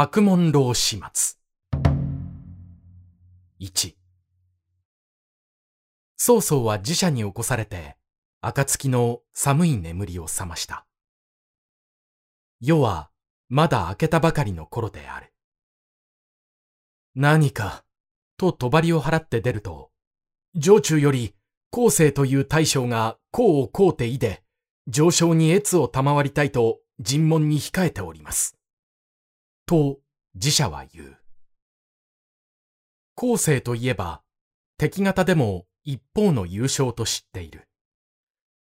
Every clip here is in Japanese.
白門楼始末。1曹操は自社に起こされて、暁の寒い眠りを覚ました。夜はまだ明けたばかりの頃である。何か、と帳を払って出ると、城中より後世という大将が功をこうていで、上昇に越を賜りたいと尋問に控えております。と自社は言う。後世といえば、敵方でも一方の優勝と知っている。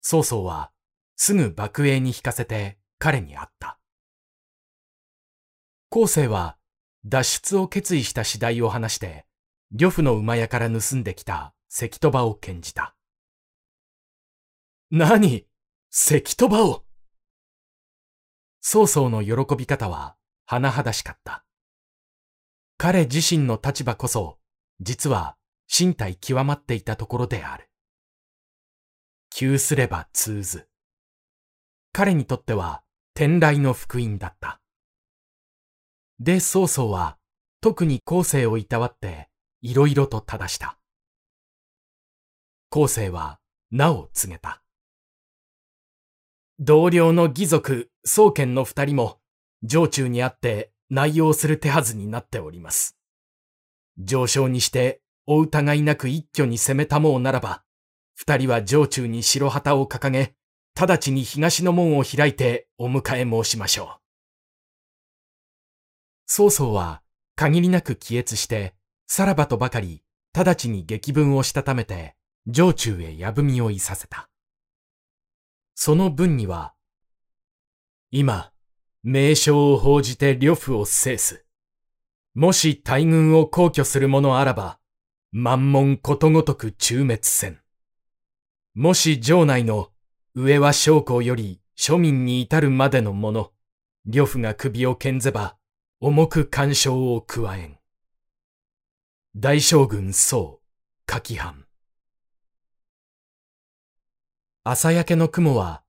曹操はすぐ幕営に引かせて彼に会った。後世は脱出を決意した次第を話して、呂布の馬屋から盗んできた石鳥羽を献じた。何？石鳥羽を？曹操の喜び方は甚だしかった。彼自身の立場こそ、実は身体極まっていたところである。急すれば通ず。彼にとっては天来の福音だった。で、曹操は特に後世をいたわっていろいろと正した。後世は名を告げた。同僚の義族、宗家の二人も城中にあって内容する手はずになっております。上昇にしてお疑いなく一挙に攻めたもうならば、二人は城中に白旗を掲げ、直ちに東の門を開いてお迎え申しましょう。曹操は限りなく帰越して、さらばとばかり直ちに激文をしたためて、城中へ矢文をいさせた。その文には、今、名称を報じて呂布を制す。もし大軍を皇居する者あらば、万門ことごとく中滅せん。もし城内の上は将校より庶民に至るまでの者、呂布が首を剣ぜば、重く干渉を加えん。大将軍宋、柿藩。朝焼けの雲は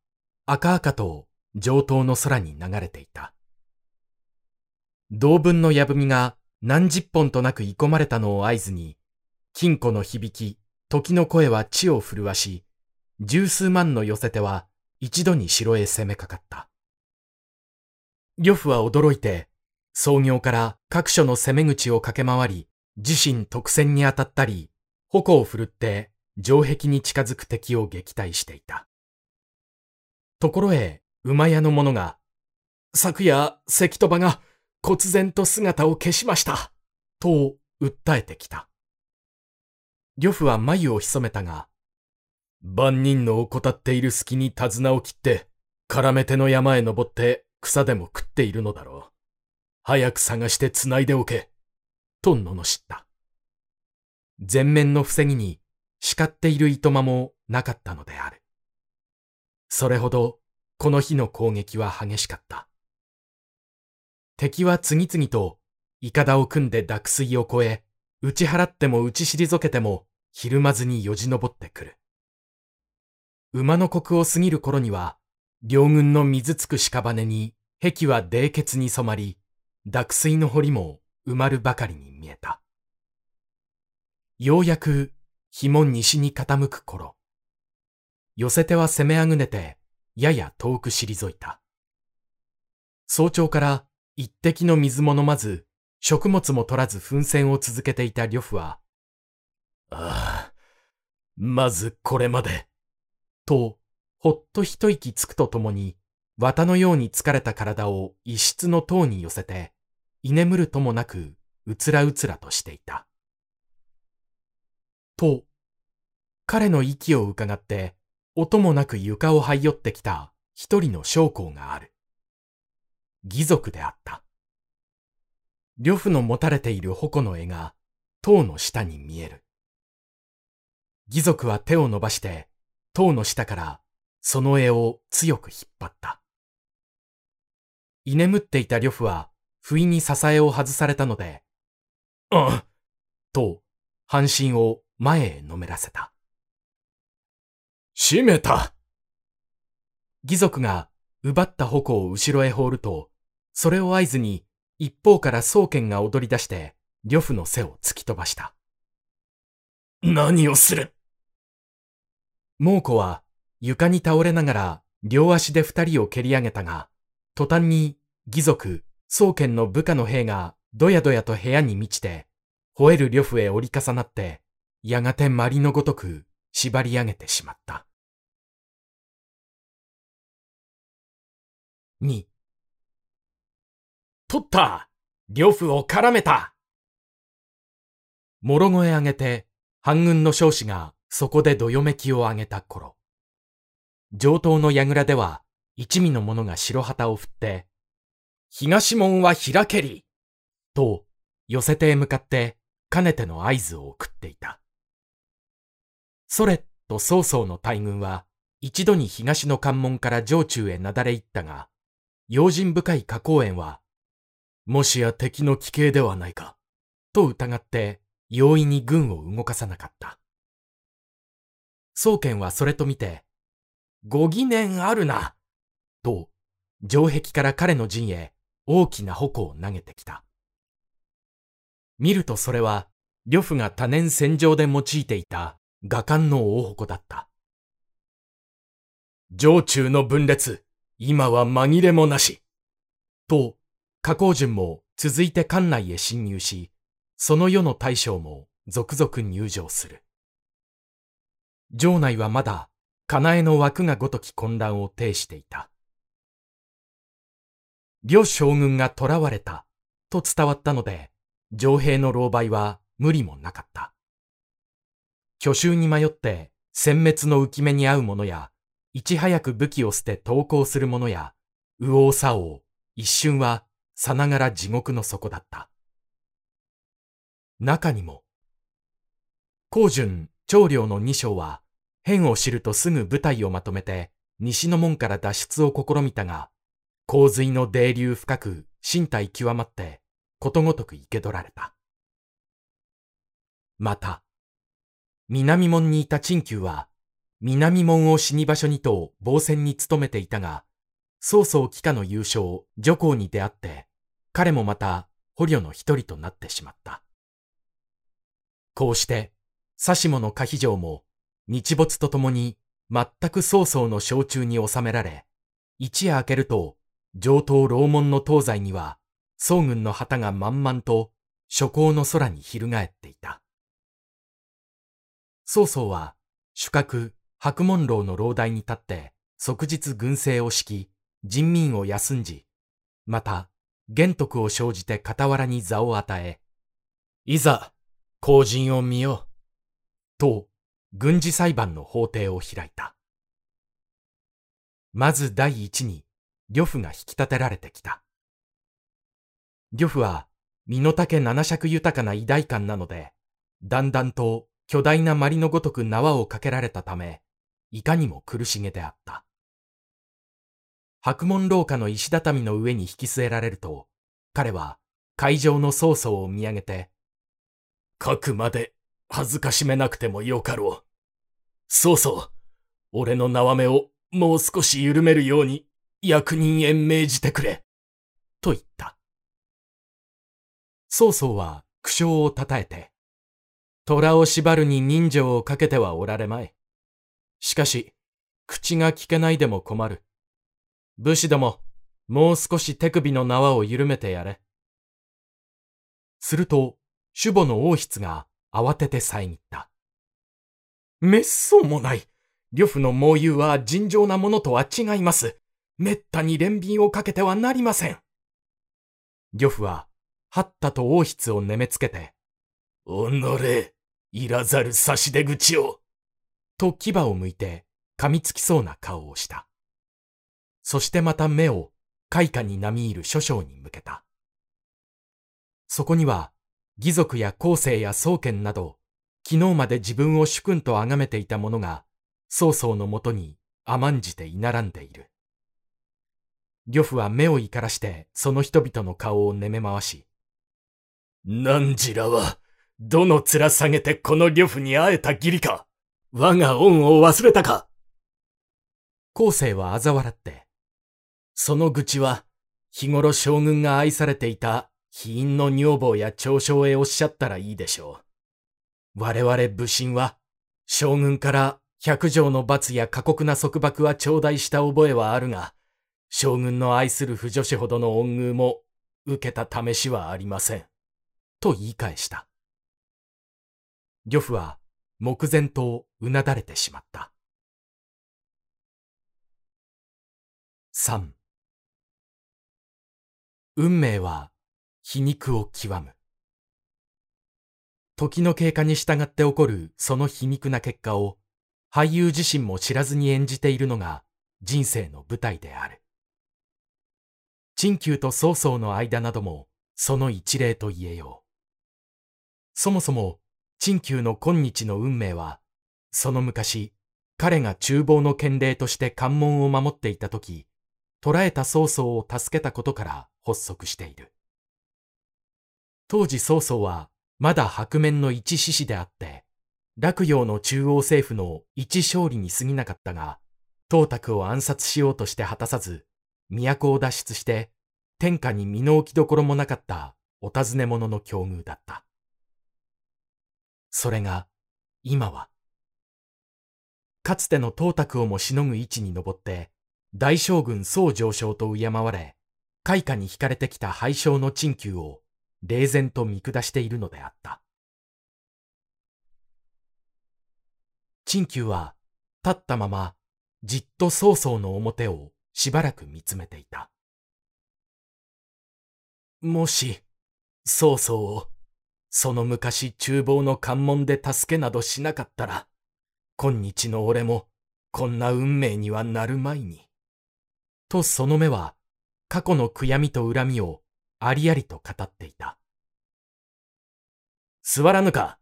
赤々と上等の空に流れていた。同文の矢文が何十本となく鋳込まれたのを合図に、金庫の響き、時の声は地を震わし、十数万の寄せ手は一度に城へ攻めかかった。呂布は驚いて、創業から各所の攻め口を駆け回り、自身特戦に当たったり、矛を振るって城壁に近づく敵を撃退していた。ところへ、馬屋の者が、昨夜、関戸場が、忽然と姿を消しました。と、訴えてきた。呂布は眉を潜めたが、万人の怠っている隙に手綱を切って、絡め手の山へ登って草でも食っているのだろう。早く探して繋いでおけ。と罵った。前面の防ぎに叱っているいとまもなかったのである。それほどこの日の攻撃は激しかった。敵は次々と、イカダを組んで濁水を越え、打ち払っても打ち退けても、ひるまずによじ登ってくる。馬の国を過ぎる頃には、両軍の水つく屍に、壁は冷血に染まり、濁水の堀も埋まるばかりに見えた。ようやく、日も西に傾く頃、寄せ手は攻めあぐねて、やや遠く退いた。早朝から一滴の水も飲まず、食物も取らず奮戦を続けていた呂布は、ああ、まずこれまで。と、ほっと一息つくとともに、綿のように疲れた体を一室の塔に寄せて、居眠るともなく、うつらうつらとしていた。と、彼の息を伺って、音もなく床を這い寄ってきた一人の将校がある。義族であった。呂布の持たれている矛の絵が塔の下に見える。義族は手を伸ばして塔の下からその絵を強く引っ張った。居眠っていた呂布は不意に支えを外されたので、あと半身を前へのめらせた。閉めた義族が奪った矛を後ろへ放ると、それを合図に一方から宗剣が踊り出して、呂布の背を突き飛ばした。何をする？猛虎は床に倒れながら両足で二人を蹴り上げたが、途端に義族、宗剣の部下の兵がどやどやと部屋に満ちて、吠える呂布へ折り重なって、やがて鞠のごとく縛り上げてしまった。2取った呂布を絡めたもろ声上げて、半軍の将士がそこでどよめきを上げた頃、上等の櫓では一味の者が白旗を振って、東門は開けりと寄せてへ向かってかねての合図を送っていた。それと曹操の大軍は一度に東の関門から上中へなだれ行ったが、用心深い花公園は、もしや敵の奇形ではないか、と疑って容易に軍を動かさなかった。宗剣はそれと見て、ご疑念あるな、と、城壁から彼の陣へ大きな矛を投げてきた。見るとそれは、呂布が多年戦場で用いていた画官の大矛だった。城中の分裂、今は紛れもなし。と、加工順も続いて館内へ侵入し、その世の大将も続々入場する。城内はまだ、かなえの枠がごとき混乱を呈していた。両将軍が囚われた、と伝わったので、城兵の狼狽は無理もなかった。巨衆に迷って殲滅の浮き目に遭う者や、いち早く武器を捨て投降する者や、右往左往、一瞬はさながら地獄の底だった。中にも、高順、長領の二将は、変を知るとすぐ部隊をまとめて、西の門から脱出を試みたが、洪水の泥流深く、身体極まって、ことごとく生け取られた。また、南門にいた陳旧は、南門を死に場所にと防戦に努めていたが、曹操帰化の優勝、女皇に出会って、彼もまた捕虜の一人となってしまった。こうして、指物可否城も日没とともに全く曹操の小中に収められ、一夜明けると、上等楼門の東西には、宋軍の旗が満々と諸行の空に翻っていた。曹操は、主角、白門楼の楼台に立って、即日軍政を敷き、人民を休んじ、また、玄徳を生じて傍らに座を与え、いざ、後人を見よう。と、軍事裁判の法廷を開いた。まず第一に、呂布が引き立てられてきた。呂布は、身の丈七尺豊かな偉大感なので、だんだんと巨大な鞠のごとく縄をかけられたため、いかにも苦しげであった。白門廊下の石畳の上に引き据えられると、彼は会場の曹操を見上げて、書くまで恥ずかしめなくてもよかろう。そうそう。俺の縄目をもう少し緩めるように役人へ命じてくれ。と言った。曹操は苦笑をたたえて、虎を縛るに人情をかけてはおられまい。しかし、口が聞けないでも困る。武士ども、もう少し手首の縄を緩めてやれ。すると、主母の王室が慌てて遮った。めっそうもない。呂布の猛友は尋常なものとは違います。めったに憐憫をかけてはなりません。呂布は、はったと王室をねめつけて、おのれ、いらざる差し出口を。と牙を向いて、噛みつきそうな顔をした。そしてまた目を、開花に並みいる諸将に向けた。そこには、義族や後世や宗剣など、昨日まで自分を主君と崇めていた者が、曹操のもとに甘んじて居並んでいる。呂布は目を怒らしてその人々の顔をねめ回し、何時らは、どの面下げてこの呂布に会えた義理か我が恩を忘れたか後世は嘲笑って、その愚痴は、日頃将軍が愛されていた妃院の女房や長将へおっしゃったらいいでしょう。我々武神は、将軍から百条の罰や過酷な束縛は頂戴した覚えはあるが、将軍の愛する不女子ほどの恩遇も受けた試しはありません。と言い返した。呂布は目前とうなだれてしまった。3運命は皮肉を極む。時の経過に従って起こるその皮肉な結果を俳優自身も知らずに演じているのが人生の舞台である。陳旧と曹操の間などもその一例と言えよう。そもそも陳旧の今日の運命は、その昔、彼が厨房の賢齢として関門を守っていた時、捕らえた曹操を助けたことから発足している。当時曹操はまだ白面の一志士であって、洛陽の中央政府の一勝利に過ぎなかったが、東卓を暗殺しようとして果たさず、都を脱出して、天下に身の置きどころもなかったお尋ね者の境遇だった。それが、今は、かつての東卓をもしのぐ位置に上って、大将軍宋上昇と敬われ、開花に惹かれてきた敗将の陳旧を冷然と見下しているのであった。陳旧は立ったままじっと曹操の表をしばらく見つめていた。もし、曹操を、その昔厨房の関門で助けなどしなかったら、今日の俺もこんな運命にはなるまいに。とその目は過去の悔やみと恨みをありありと語っていた。座らぬか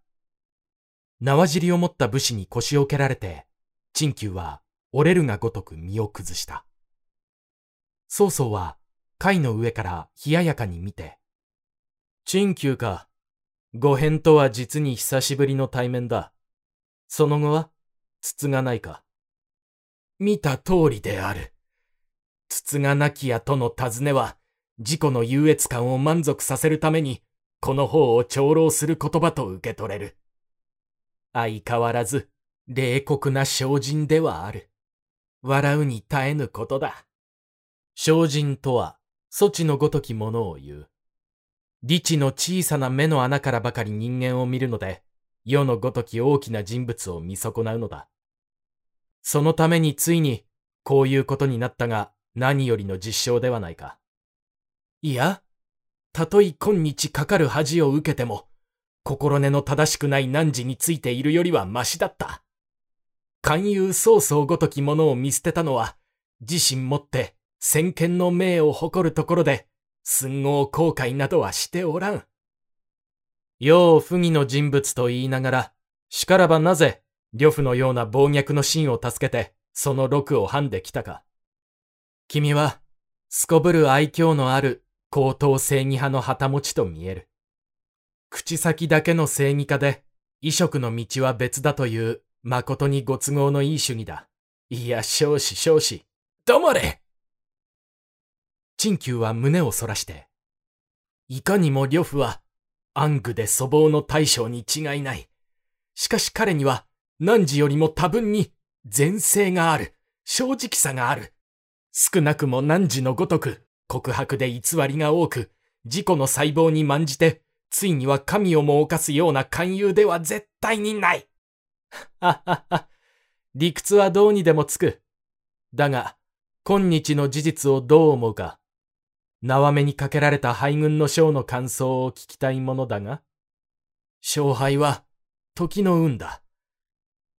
縄尻を持った武士に腰を蹴られて、陳旧は折れるがごとく身を崩した。曹操は貝の上から冷ややかに見て、陳旧か。御返とは実に久しぶりの対面だ。その後は、筒がないか。見た通りである。筒がなきやとの尋ねは、自己の優越感を満足させるために、この方を長老する言葉と受け取れる。相変わらず、冷酷な精進ではある。笑うに耐えぬことだ。精進とは、措置のごときものを言う。理智の小さな目の穴からばかり人間を見るので、世のごとき大きな人物を見損なうのだ。そのためについに、こういうことになったが、何よりの実証ではないか。いや、たとえ今日かかる恥を受けても、心根の正しくない汝についているよりはましだった。勧誘曹操ごときものを見捨てたのは、自身もって先見の命を誇るところで、寸合後悔などはしておらん。世を不義の人物と言いながら、しからばなぜ、呂布のような暴虐の真を助けて、その禄を藩できたか。君は、すこぶる愛嬌のある高等正義派の旗持ちと見える。口先だけの正義家で、異色の道は別だという、誠にご都合のいい主義だ。いや、少子少子。黙れ陳旧は胸をそらして、いかにも呂布は、暗愚で粗暴の大将に違いない。しかし彼には、汝よりも多分に、善性がある。正直さがある。少なくも汝のごとく、告白で偽りが多く、自己の細胞に慢じて、ついには神をも犯すような勧誘では絶対にない。ははは、理屈はどうにでもつく。だが、今日の事実をどう思うか。縄目にかけられた敗軍の将の感想を聞きたいものだが、勝敗は時の運だ。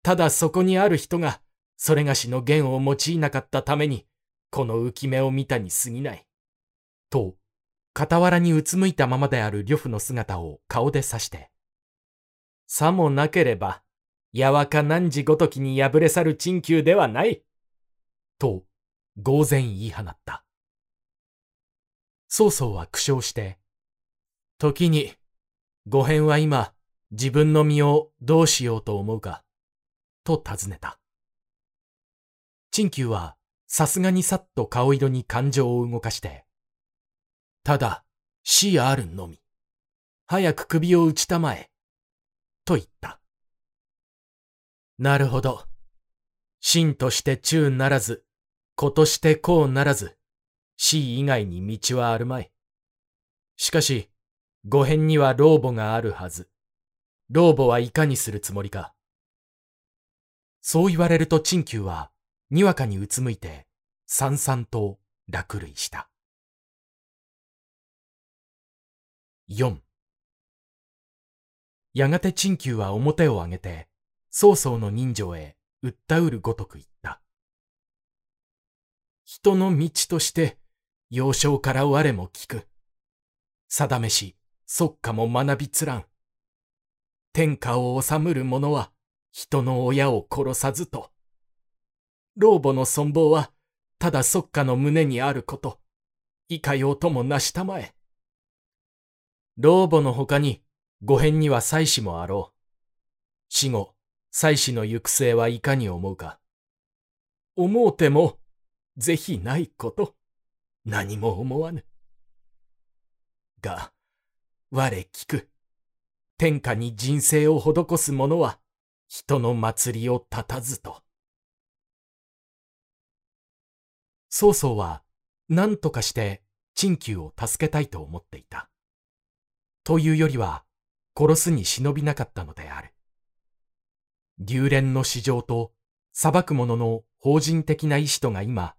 ただそこにある人が、それがしの弦を用いなかったために、この浮目を見たに過ぎない。と、傍らにうつむいたままである呂布の姿を顔で指して。さもなければ、やわか汝ごときに敗れ去る陳旧ではない。と、呆然言い放った。曹操は苦笑して、時に、御返は今、自分の身をどうしようと思うか、と尋ねた。陳旧は、さすがにさっと顔色に感情を動かして、ただ、死あるのみ。早く首を打ちたまえ。と言った。なるほど。真として中ならず、子としてこうならず、死以外に道はあるまい。しかし、御辺には老母があるはず。老母はいかにするつもりか。そう言われると陳旧は、にわかにうつむいて、さんさんと落類した。4やがて陳旧は表を上げて、曹操の人情へ訴うるごとく言った。人の道として、幼少から我も聞く。定めし、即下も学びつらん。天下を治むる者は、人の親を殺さずと。老母の存亡は、ただ即下の胸にあること。いかようともなしたまえ。老母の他に、御辺には妻子もあろう。死後、妻子の行く末はいかに思うか。思うても、ぜひないこと。何も思わぬ。が、我聞く。天下に人生を施す者は、人の祭りを立たずと。曹操は何とかして陳旧を助けたいと思っていた。というよりは殺すに忍びなかったのである。流連の市場と裁く者の法人的な意志とが今、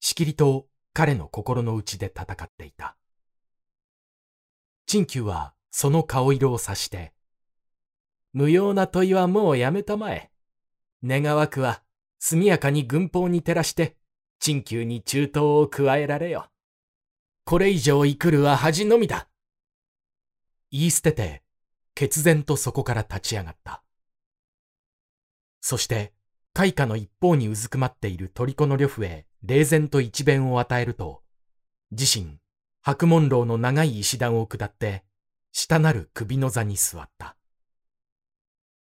しきりと彼の心の内で戦っていた。陳旧はその顔色を察して、無用な問いはもうやめたまえ。願わくは速やかに軍法に照らして陳旧に中東を加えられよ。これ以上生くるは恥のみだ。言い捨てて、決然とそこから立ち上がった。そして、開花の一方にうずくまっている虜の呂布へ冷然と一弁を与えると、自身、白門楼の長い石段を下って、下なる首の座に座った。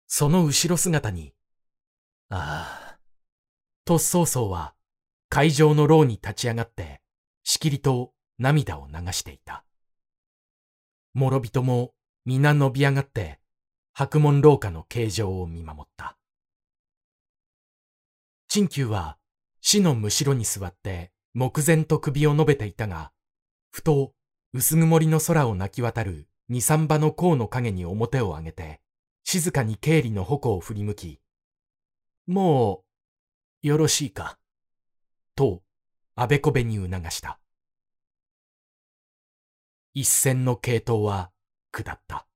その後ろ姿に、ああ、と曹操は会場の牢に立ち上がって、しきりと涙を流していた。諸人も皆伸び上がって、白門廊下の形状を見守った。陳旧は死のむしろに座って目前と首を述べていたが、ふと薄曇りの空を泣き渡る二三羽の甲の影に表を上げて、静かに経理の矛を振り向き、もう、よろしいか。と、あべこべに促した。一線の系統は下った。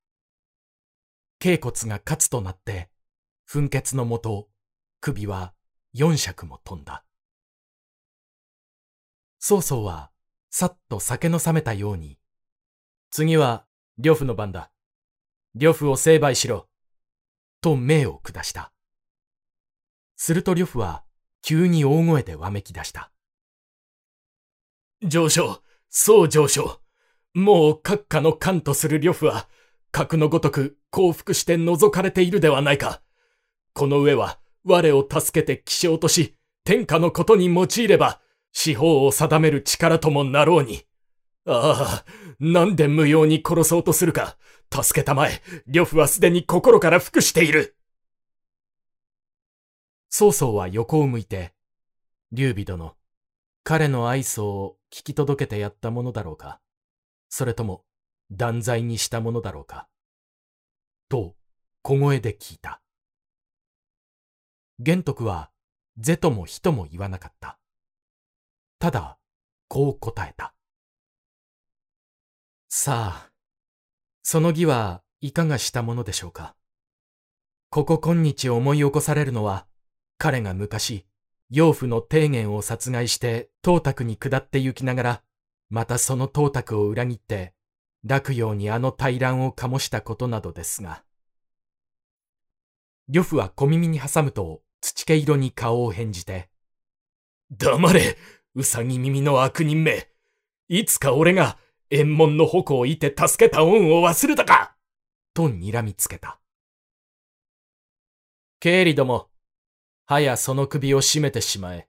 頸骨がカツとなって、噴血のもと、首は四尺も飛んだ。曹操は、さっと酒の冷めたように、次は、呂布の番だ。呂布を成敗しろ。と命を下した。すると呂布は、急に大声でわめき出した。上昇、そう上昇。もう閣下の官とする呂布は、格のごとく降伏して覗かれているではないか。この上は、我を助けて気象とし、天下のことに用いれば、司法を定める力ともなろうに。ああ、なんで無用に殺そうとするか。助けたまえ、呂布はすでに心から服している。曹操は横を向いて、劉備殿、彼の愛想を聞き届けてやったものだろうかそれとも、断罪にしたものだろうかと、小声で聞いた。玄徳は、是とも非とも言わなかった。ただ、こう答えた。さあ、その義はいかがしたものでしょうか？ここ今日思い起こされるのは、彼が昔、養父の提言を殺害して東卓に下って行きながら、またその東卓を裏切って、落葉にあの大乱を醸したことなどですが。呂布は小耳に挟むと土毛色に顔を変じて、黙れうさぎ耳の悪人めいつか俺が縁門の矛をいて助けた恩を忘れたかと睨みつけた。経理ども、はやその首を絞めてしまえ。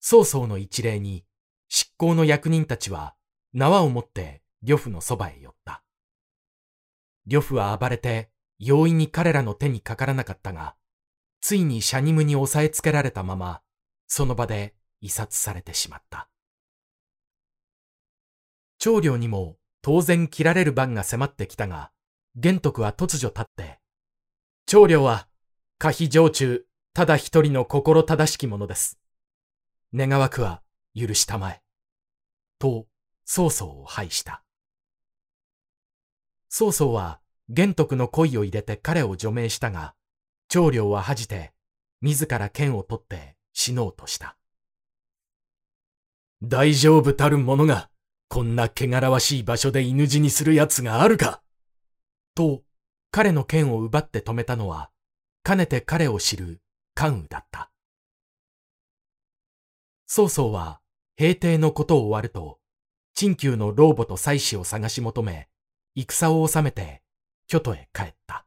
曹操の一例に、執行の役人たちは縄を持って呂布のそばへ寄った。呂布は暴れて容易に彼らの手にかからなかったが、ついにシャニムに押さえつけられたまま、その場で遺殺されてしまった。長領にも当然切られる番が迫ってきたが、玄徳は突如立って、長領は可否常中、ただ一人の心正しきものです。願わくは許したまえ。と、曹操を拝した。曹操は玄徳の恋を入れて彼を除名したが、長領は恥じて、自ら剣を取って死のうとした。大丈夫たる者が、こんな汚らわしい場所で犬死にする奴があるか？と、彼の剣を奪って止めたのは、かねて彼を知る関羽だった。曹操は、平定のことを終わると、陳旧の老母と妻子を探し求め、戦を収めて、京都へ帰った。